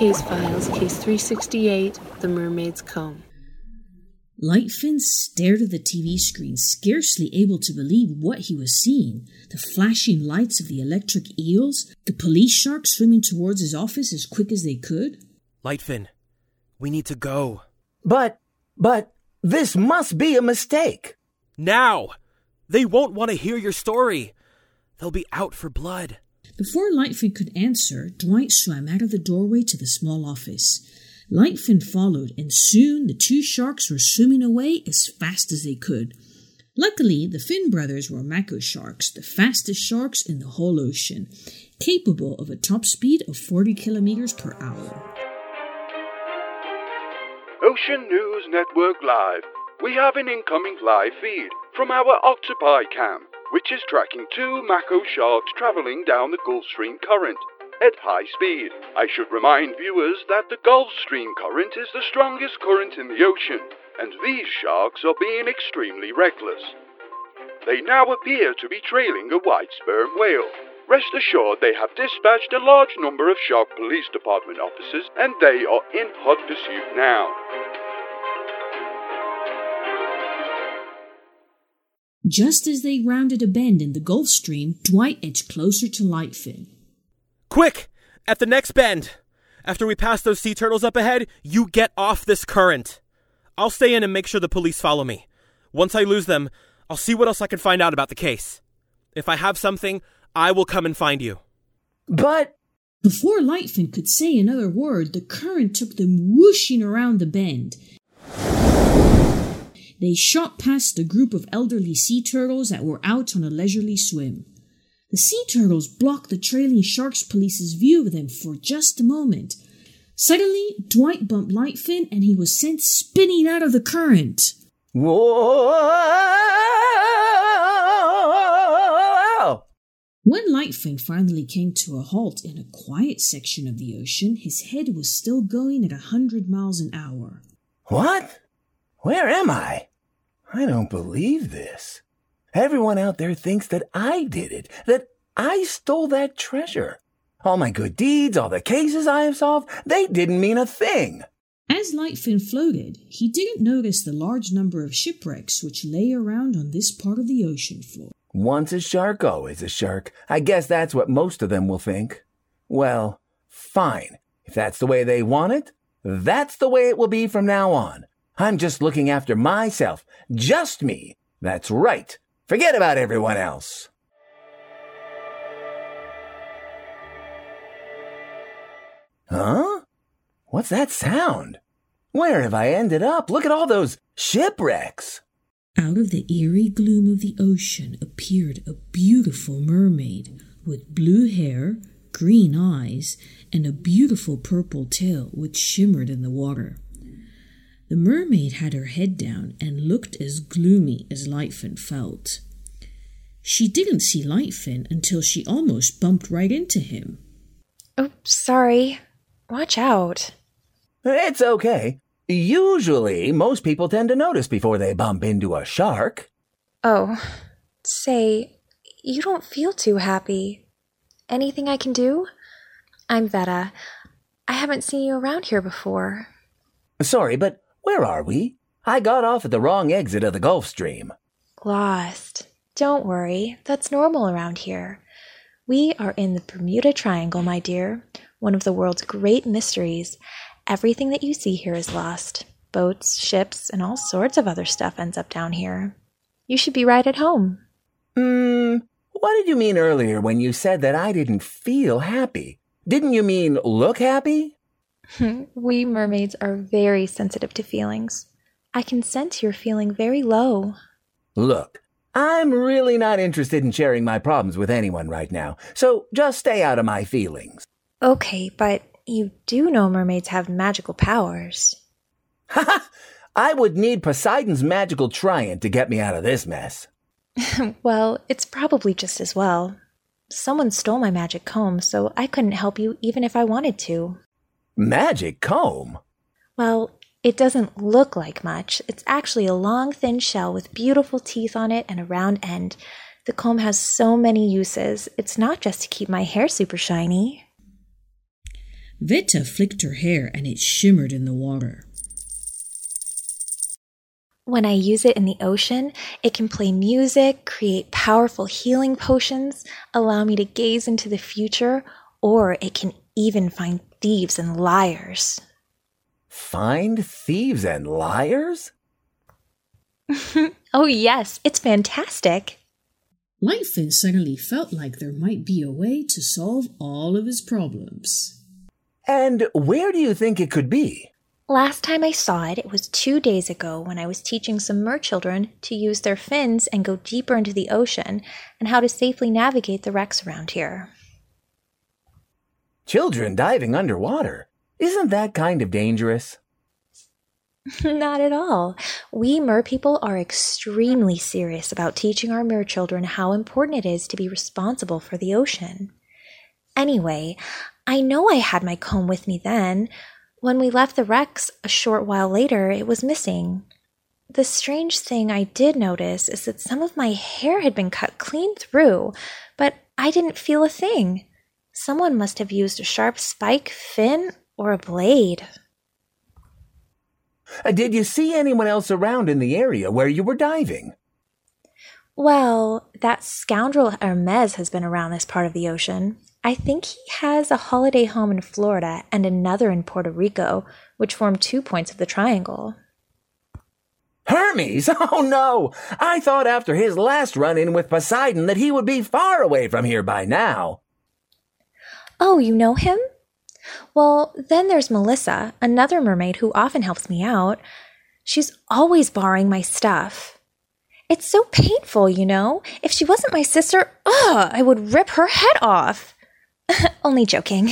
Lightfin Case Files, Case 368 The Mermaid's Comb. Lightfin stared at the TV screen, scarcely able to believe what he was seeing. The flashing lights of the electric eels, the police sharks swimming towards his office as quick as they could. Lightfin, we need to go. But, but, this must be a mistake. Now! They won't want to hear your story. They'll be out for blood. Before Lightfin could answer, Dwight swam out of the doorway to the small office. Lightfin followed, and soon the two sharks were swimming away as fast as they could. Luckily, the Finn brothers were mako sharks, the fastest sharks in the whole ocean, capable of a top speed of 40 kilometers per hour. Ocean News Network Live. We have an incoming live feed from our Octopi cam which is tracking two mako sharks traveling down the Gulf Stream current at high speed. I should remind viewers that the Gulf Stream current is the strongest current in the ocean, and these sharks are being extremely reckless. They now appear to be trailing a white sperm whale. Rest assured they have dispatched a large number of Shark Police Department officers, and they are in hot pursuit now. Just as they rounded a bend in the Gulf Stream, Dwight edged closer to Lightfin. Quick! At the next bend! After we pass those sea turtles up ahead, you get off this current. I'll stay in and make sure the police follow me. Once I lose them, I'll see what else I can find out about the case. If I have something, I will come and find you. But. Before Lightfin could say another word, the current took them whooshing around the bend. They shot past a group of elderly sea turtles that were out on a leisurely swim. The sea turtles blocked the trailing sharks police's view of them for just a moment. Suddenly, Dwight bumped Lightfin and he was sent spinning out of the current. Whoa! When Lightfin finally came to a halt in a quiet section of the ocean, his head was still going at a hundred miles an hour. What? Where am I? I don't believe this. Everyone out there thinks that I did it, that I stole that treasure. All my good deeds, all the cases I have solved, they didn't mean a thing. As Lightfin floated, he didn't notice the large number of shipwrecks which lay around on this part of the ocean floor. Once a shark, always a shark. I guess that's what most of them will think. Well, fine. If that's the way they want it, that's the way it will be from now on. I'm just looking after myself. Just me. That's right. Forget about everyone else. Huh? What's that sound? Where have I ended up? Look at all those shipwrecks. Out of the eerie gloom of the ocean appeared a beautiful mermaid with blue hair, green eyes, and a beautiful purple tail which shimmered in the water. The mermaid had her head down and looked as gloomy as Lightfin felt. She didn't see Lightfin until she almost bumped right into him. Oh, sorry. Watch out. It's okay. Usually, most people tend to notice before they bump into a shark. Oh, say, you don't feel too happy. Anything I can do? I'm Veta. I haven't seen you around here before. Sorry, but where are we? I got off at the wrong exit of the Gulf Stream. Lost. Don't worry, that's normal around here. We are in the Bermuda Triangle, my dear, one of the world's great mysteries. Everything that you see here is lost. Boats, ships, and all sorts of other stuff ends up down here. You should be right at home. Hmm, what did you mean earlier when you said that I didn't feel happy? Didn't you mean look happy? we mermaids are very sensitive to feelings. I can sense you're feeling very low. Look, I'm really not interested in sharing my problems with anyone right now, so just stay out of my feelings. Okay, but you do know mermaids have magical powers. Ha! I would need Poseidon's magical trident to get me out of this mess. well, it's probably just as well. Someone stole my magic comb, so I couldn't help you even if I wanted to. Magic comb? Well, it doesn't look like much. It's actually a long, thin shell with beautiful teeth on it and a round end. The comb has so many uses. It's not just to keep my hair super shiny. Veta flicked her hair and it shimmered in the water. When I use it in the ocean, it can play music, create powerful healing potions, allow me to gaze into the future, or it can even find thieves and liars. Find thieves and liars? oh, yes, it's fantastic. Lightfin suddenly felt like there might be a way to solve all of his problems. And where do you think it could be? Last time I saw it, it was two days ago when I was teaching some mer children to use their fins and go deeper into the ocean and how to safely navigate the wrecks around here. Children diving underwater? Isn't that kind of dangerous? Not at all. We mer people are extremely serious about teaching our mer children how important it is to be responsible for the ocean. Anyway, I know I had my comb with me then, when we left the wrecks a short while later, it was missing. The strange thing I did notice is that some of my hair had been cut clean through, but I didn't feel a thing. Someone must have used a sharp spike, fin, or a blade. Uh, did you see anyone else around in the area where you were diving? Well, that scoundrel Hermes has been around this part of the ocean. I think he has a holiday home in Florida and another in Puerto Rico, which form two points of the triangle. Hermes? Oh no! I thought after his last run in with Poseidon that he would be far away from here by now. Oh, you know him? Well, then there's Melissa, another mermaid who often helps me out. She's always borrowing my stuff. It's so painful, you know? If she wasn't my sister, ugh, I would rip her head off. Only joking.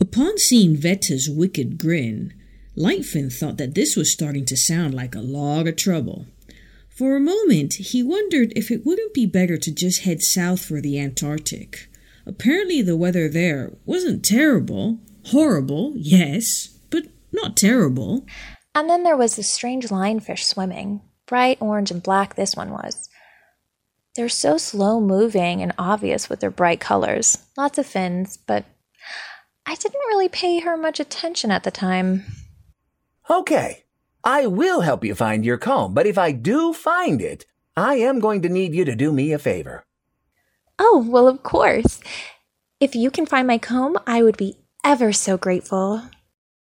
Upon seeing Veta's wicked grin, Lightfin thought that this was starting to sound like a lot of trouble. For a moment, he wondered if it wouldn't be better to just head south for the Antarctic. Apparently, the weather there wasn't terrible. Horrible, yes, but not terrible. And then there was the strange lionfish swimming. Bright orange and black, this one was. They're so slow moving and obvious with their bright colors. Lots of fins, but I didn't really pay her much attention at the time. Okay, I will help you find your comb, but if I do find it, I am going to need you to do me a favor. Oh, well, of course. If you can find my comb, I would be ever so grateful.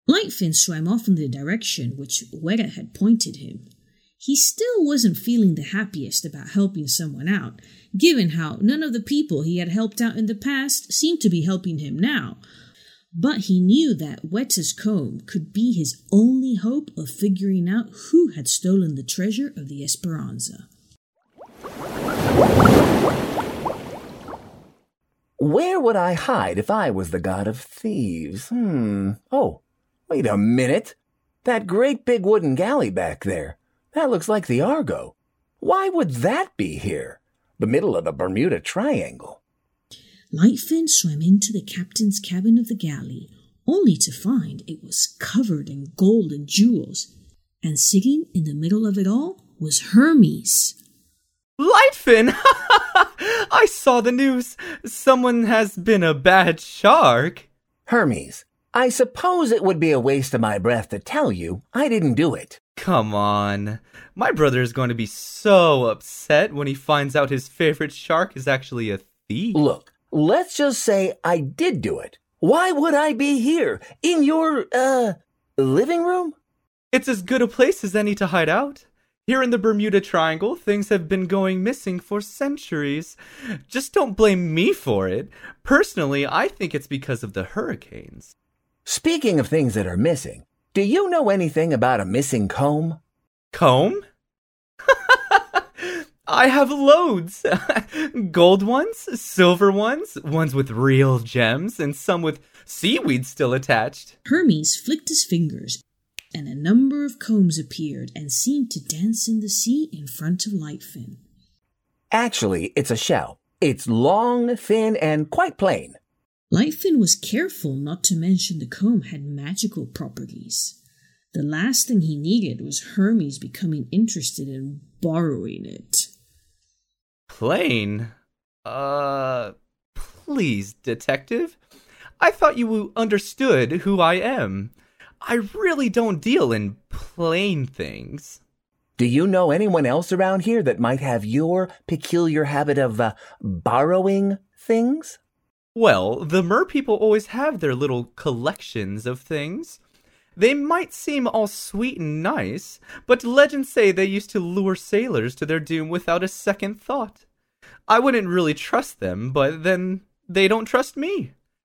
Lightfin swam off in the direction which Veta had pointed him. He still wasn't feeling the happiest about helping someone out, given how none of the people he had helped out in the past seemed to be helping him now. But he knew that Veta's comb could be his only hope of figuring out who had stolen the treasure of the Esperanza. Where would I hide if I was the god of thieves? Hmm. Oh, wait a minute. That great big wooden galley back there. That looks like the Argo. Why would that be here? The middle of the Bermuda Triangle. Lightfin swam into the captain's cabin of the galley, only to find it was covered in gold and jewels, and sitting in the middle of it all was Hermes. Lightfin! I saw the news. Someone has been a bad shark. Hermes, I suppose it would be a waste of my breath to tell you I didn't do it. Come on. My brother is going to be so upset when he finds out his favorite shark is actually a thief. Look, let's just say I did do it. Why would I be here? In your, uh, living room? It's as good a place as any to hide out. Here in the Bermuda Triangle, things have been going missing for centuries. Just don't blame me for it. Personally, I think it's because of the hurricanes. Speaking of things that are missing, do you know anything about a missing comb? Comb? I have loads. Gold ones, silver ones, ones with real gems, and some with seaweed still attached. Hermes flicked his fingers, and a number of combs appeared and seemed to dance in the sea in front of Lightfin. Actually, it's a shell. It's long, thin, and quite plain. Lightfin was careful not to mention the comb had magical properties. The last thing he needed was Hermes becoming interested in borrowing it. Plain? Uh, please, detective. I thought you understood who I am. I really don't deal in plain things. Do you know anyone else around here that might have your peculiar habit of uh, borrowing things? Well, the mer people always have their little collections of things. They might seem all sweet and nice, but legends say they used to lure sailors to their doom without a second thought. I wouldn't really trust them, but then they don't trust me.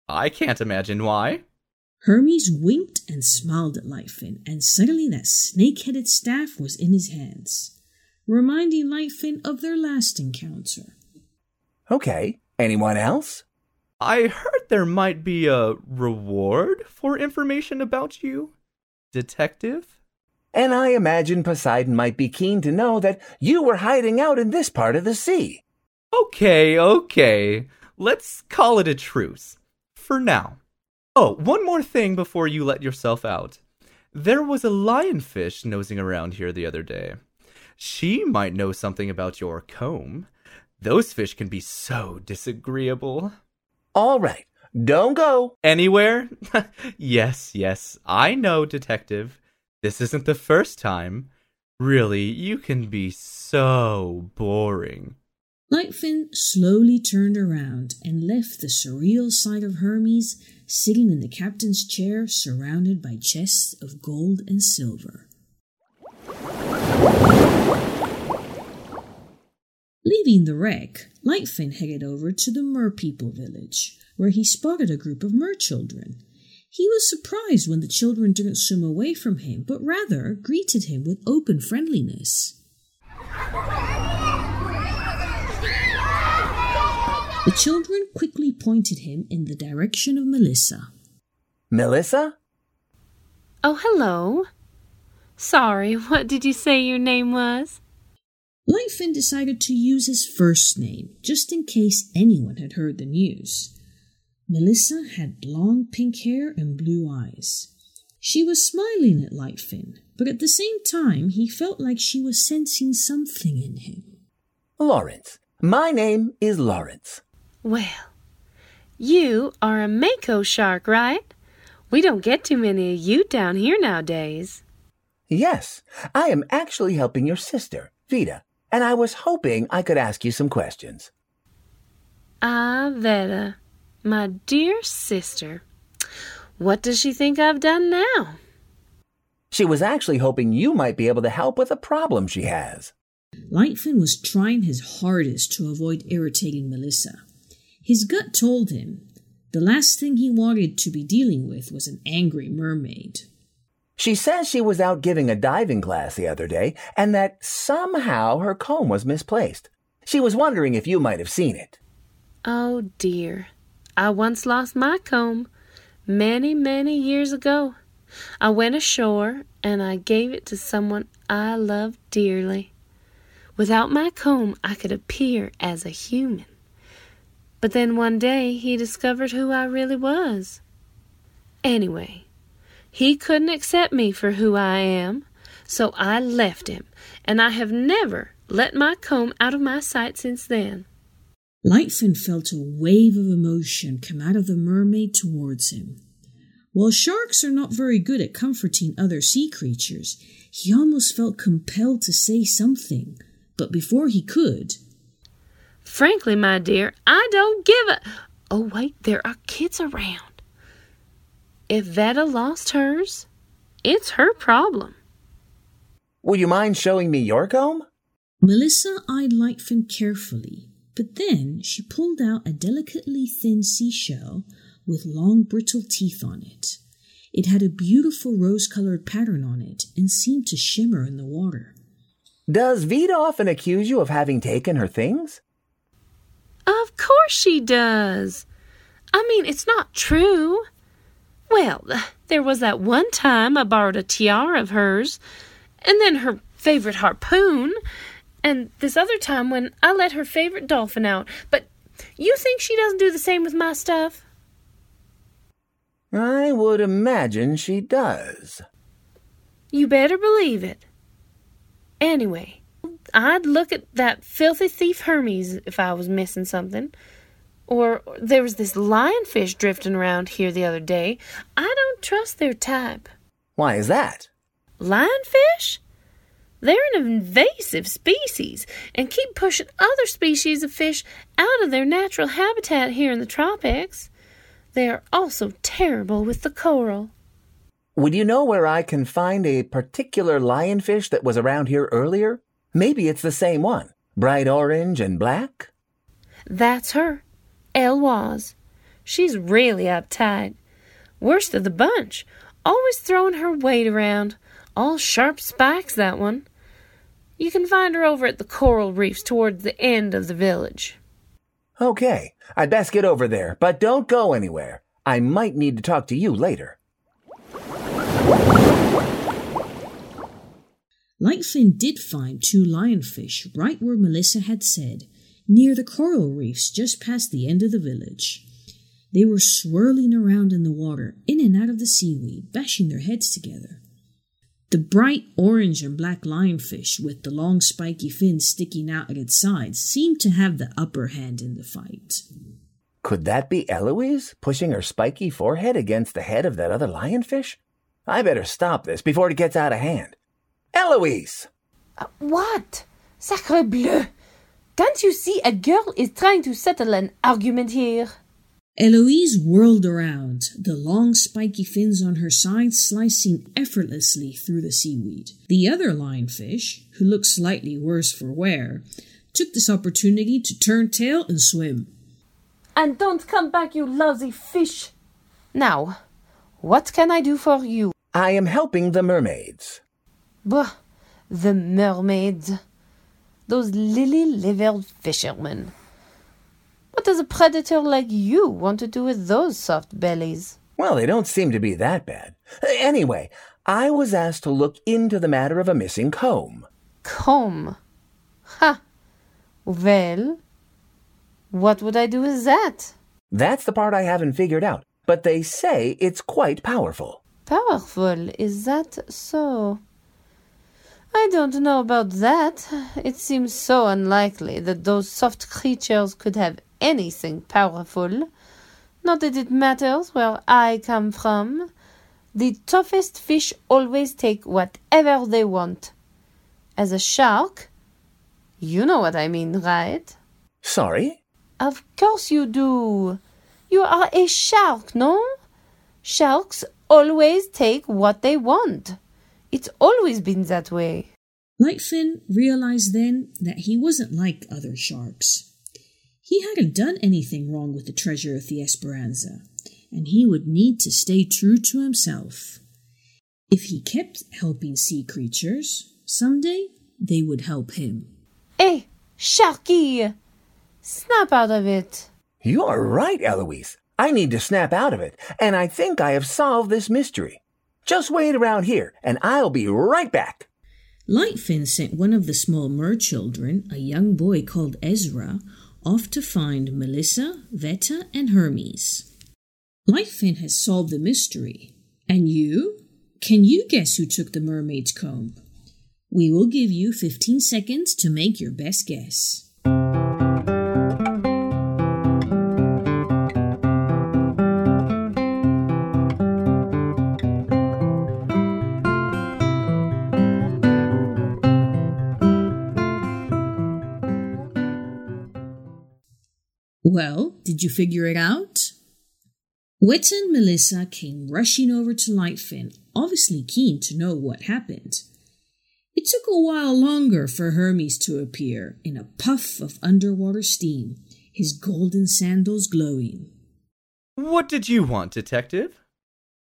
I can't imagine why. Hermes winked and smiled at Lightfin, and suddenly that snake headed staff was in his hands, reminding Lightfin of their last encounter. Okay. Anyone else? I heard there might be a reward for information about you, detective. And I imagine Poseidon might be keen to know that you were hiding out in this part of the sea. Okay, okay. Let's call it a truce. For now. Oh, one more thing before you let yourself out. There was a lionfish nosing around here the other day. She might know something about your comb. Those fish can be so disagreeable. All right. Don't go. Anywhere? yes, yes, I know, Detective. This isn't the first time. Really, you can be so boring. Lightfin slowly turned around and left the surreal sight of Hermes sitting in the captain's chair surrounded by chests of gold and silver. Leaving the wreck, Lightfin headed over to the Mer People village, where he spotted a group of Mer children. He was surprised when the children didn't swim away from him, but rather greeted him with open friendliness. The children quickly pointed him in the direction of Melissa. Melissa? Oh, hello. Sorry, what did you say your name was? Lightfin decided to use his first name, just in case anyone had heard the news. Melissa had long pink hair and blue eyes. She was smiling at Lightfin, but at the same time he felt like she was sensing something in him. Lawrence. My name is Lawrence. Well, you are a mako shark, right? We don't get too many of you down here nowadays. Yes, I am actually helping your sister, Veta, and I was hoping I could ask you some questions. Ah, Veta, my dear sister. What does she think I've done now? She was actually hoping you might be able to help with a problem she has. Lightfin was trying his hardest to avoid irritating Melissa. His gut told him the last thing he wanted to be dealing with was an angry mermaid. She says she was out giving a diving class the other day and that somehow her comb was misplaced. She was wondering if you might have seen it. Oh dear. I once lost my comb many, many years ago. I went ashore and I gave it to someone I loved dearly. Without my comb, I could appear as a human. But then one day he discovered who I really was. Anyway, he couldn't accept me for who I am, so I left him, and I have never let my comb out of my sight since then. Lightfin felt a wave of emotion come out of the mermaid towards him. While sharks are not very good at comforting other sea creatures, he almost felt compelled to say something, but before he could, Frankly, my dear, I don't give a. Oh, wait, there are kids around. If Veta lost hers, it's her problem. Would you mind showing me your comb? Melissa eyed Lightfin carefully, but then she pulled out a delicately thin seashell with long brittle teeth on it. It had a beautiful rose colored pattern on it and seemed to shimmer in the water. Does Veta often accuse you of having taken her things? Of course she does. I mean, it's not true. Well, there was that one time I borrowed a tiara of hers, and then her favorite harpoon, and this other time when I let her favorite dolphin out. But you think she doesn't do the same with my stuff? I would imagine she does. You better believe it. Anyway, I'd look at that filthy thief Hermes if I was missing something. Or there was this lionfish drifting around here the other day. I don't trust their type. Why is that? Lionfish? They're an invasive species and keep pushing other species of fish out of their natural habitat here in the tropics. They are also terrible with the coral. Would you know where I can find a particular lionfish that was around here earlier? Maybe it's the same one. Bright orange and black? That's her. Eloise. She's really uptight. Worst of the bunch. Always throwing her weight around. All sharp spikes, that one. You can find her over at the coral reefs towards the end of the village. Okay, I'd best get over there, but don't go anywhere. I might need to talk to you later. Lightfin did find two lionfish right where Melissa had said, near the coral reefs just past the end of the village. They were swirling around in the water, in and out of the seaweed, bashing their heads together. The bright orange and black lionfish with the long spiky fins sticking out at its sides seemed to have the upper hand in the fight. Could that be Eloise pushing her spiky forehead against the head of that other lionfish? I better stop this before it gets out of hand. Eloise! Uh, what? Sacre bleu! Can't you see a girl is trying to settle an argument here? Eloise whirled around, the long spiky fins on her sides slicing effortlessly through the seaweed. The other lionfish, who looked slightly worse for wear, took this opportunity to turn tail and swim. And don't come back, you lousy fish! Now, what can I do for you? I am helping the mermaids. Bah, the mermaids. Those lily livered fishermen. What does a predator like you want to do with those soft bellies? Well, they don't seem to be that bad. Anyway, I was asked to look into the matter of a missing comb. Comb? Ha! Well, what would I do with that? That's the part I haven't figured out, but they say it's quite powerful. Powerful? Is that so? I don't know about that. It seems so unlikely that those soft creatures could have anything powerful. Not that it matters where I come from. The toughest fish always take whatever they want. As a shark, you know what I mean, right? Sorry? Of course you do. You are a shark, no? Sharks always take what they want. It's always been that way. Lightfin realized then that he wasn't like other sharks. He hadn't done anything wrong with the treasure of the Esperanza, and he would need to stay true to himself. If he kept helping sea creatures, someday they would help him. Hey, Sharky! Snap out of it! You are right, Eloise. I need to snap out of it, and I think I have solved this mystery. Just wait around here, and I'll be right back. Lightfin sent one of the small mer children, a young boy called Ezra, off to find Melissa, Veta, and Hermes. Lightfin has solved the mystery. And you? Can you guess who took the mermaid's comb? We will give you 15 seconds to make your best guess. Well, did you figure it out? Wet and Melissa came rushing over to Lightfin, obviously keen to know what happened. It took a while longer for Hermes to appear in a puff of underwater steam, his golden sandals glowing. What did you want, Detective?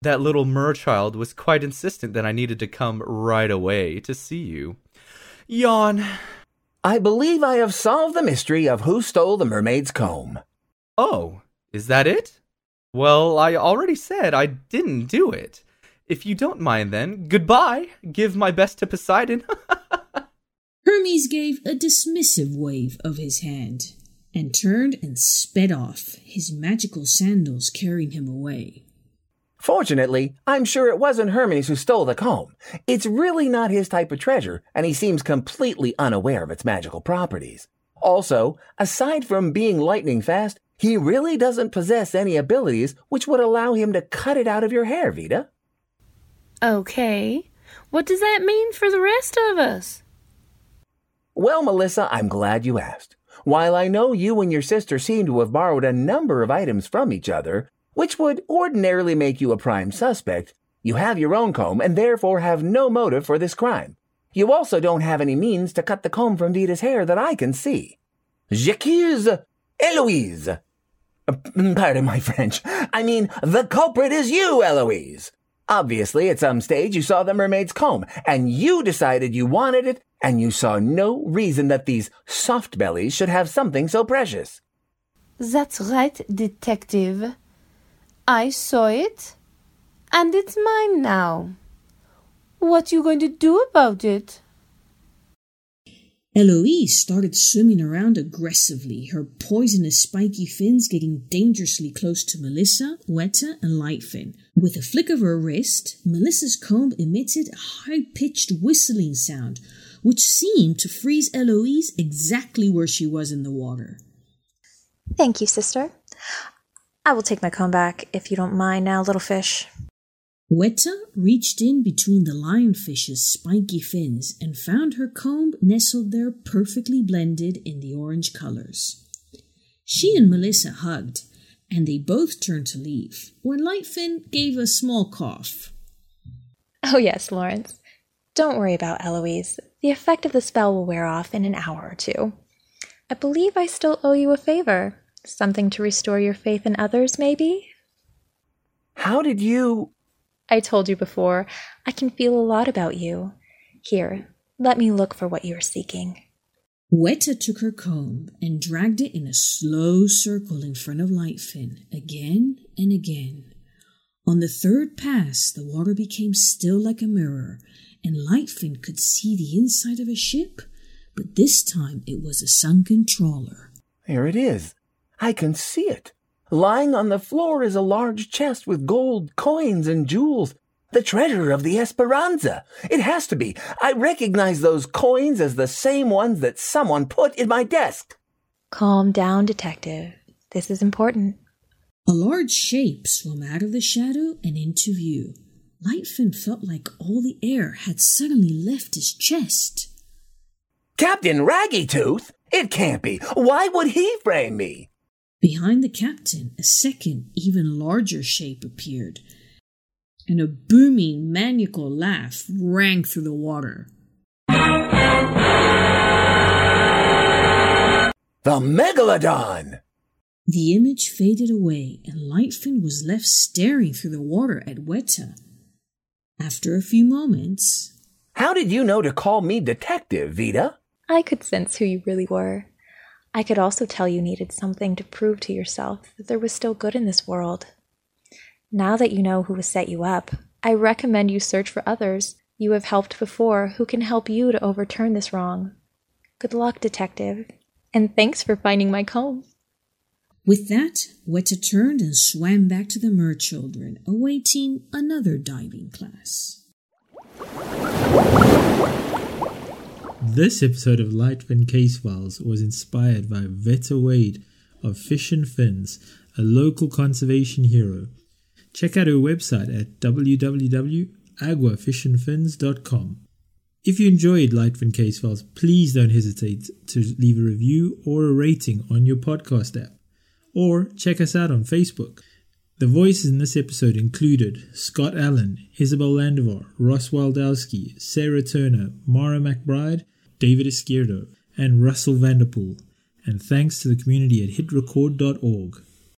That little merchild was quite insistent that I needed to come right away to see you. Yawn. I believe I have solved the mystery of who stole the mermaid's comb. Oh, is that it? Well, I already said I didn't do it. If you don't mind, then, goodbye. Give my best to Poseidon. Hermes gave a dismissive wave of his hand and turned and sped off, his magical sandals carrying him away. Fortunately, I'm sure it wasn't Hermes who stole the comb. It's really not his type of treasure, and he seems completely unaware of its magical properties. Also, aside from being lightning fast, He really doesn't possess any abilities which would allow him to cut it out of your hair, Veta. Okay. What does that mean for the rest of us? Well, Melissa, I'm glad you asked. While I know you and your sister seem to have borrowed a number of items from each other, which would ordinarily make you a prime suspect, you have your own comb and therefore have no motive for this crime. You also don't have any means to cut the comb from Veta's hair that I can see. J'accuse Eloise. Uh, Pardon my French. I mean, the culprit is you, Eloise. Obviously, at some stage, you saw the mermaid's comb, and you decided you wanted it, and you saw no reason that these soft bellies should have something so precious. That's right, detective. I saw it, and it's mine now. What you going to do about it? Eloise started swimming around aggressively, her poisonous spiky fins getting dangerously close to Melissa, Veta, and Lightfin. With a flick of her wrist, Melissa's comb emitted a high pitched whistling sound, which seemed to freeze Eloise exactly where she was in the water. Thank you, sister. I will take my comb back if you don't mind now, little fish. Veta reached in between the lionfish's spiky fins and found her comb nestled there perfectly blended in the orange colors. She and Melissa hugged, and they both turned to leave when Lightfin gave a small cough. Oh, yes, Lawrence. Don't worry about Eloise. The effect of the spell will wear off in an hour or two. I believe I still owe you a favor. Something to restore your faith in others, maybe? How did you. I told you before, I can feel a lot about you. Here, let me look for what you are seeking. Veta took her comb and dragged it in a slow circle in front of Lightfin, again and again. On the third pass, the water became still like a mirror, and Lightfin could see the inside of a ship, but this time it was a sunken trawler. There it is. I can see it. Lying on the floor is a large chest with gold, coins, and jewels. The treasure of the Esperanza. It has to be. I recognize those coins as the same ones that someone put in my desk. Calm down, detective. This is important. A large shape swam out of the shadow and into view. Lightfin felt like all the air had suddenly left his chest. Captain Raggy Tooth? It can't be. Why would he frame me? Behind the captain, a second, even larger shape appeared, and a booming, maniacal laugh rang through the water. The Megalodon! The image faded away, and Lightfin was left staring through the water at Veta. After a few moments, How did you know to call me detective, Veta? I could sense who you really were. I could also tell you needed something to prove to yourself that there was still good in this world. Now that you know who has set you up, I recommend you search for others you have helped before who can help you to overturn this wrong. Good luck, detective, and thanks for finding my comb. With that, Veta turned and swam back to the merchildren, awaiting another diving class. This episode of Lightfin Case Files was inspired by Veta Wade of Fish and Fins, a local conservation hero. Check out her website at www.aguafishandfins.com. If you enjoyed Lightfin Case Files, please don't hesitate to leave a review or a rating on your podcast app, or check us out on Facebook. The voices in this episode included Scott Allen, Isabel Landivar, Ross Waldowski, Sarah Turner, Mara McBride, David Izquierdo, and Russell Vanderpool. And thanks to the community at hitrecord.org.